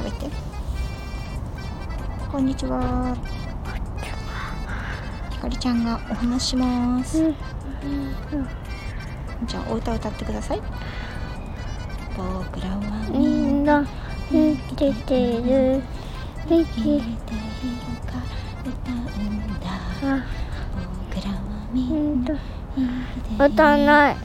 喋って。こんにちは。ひかりちゃんがお話します、じゃあお歌歌ってください。僕らはみんな生きてる。生き生きてるから歌うんだ。僕らはみんな生きてる。歌わない。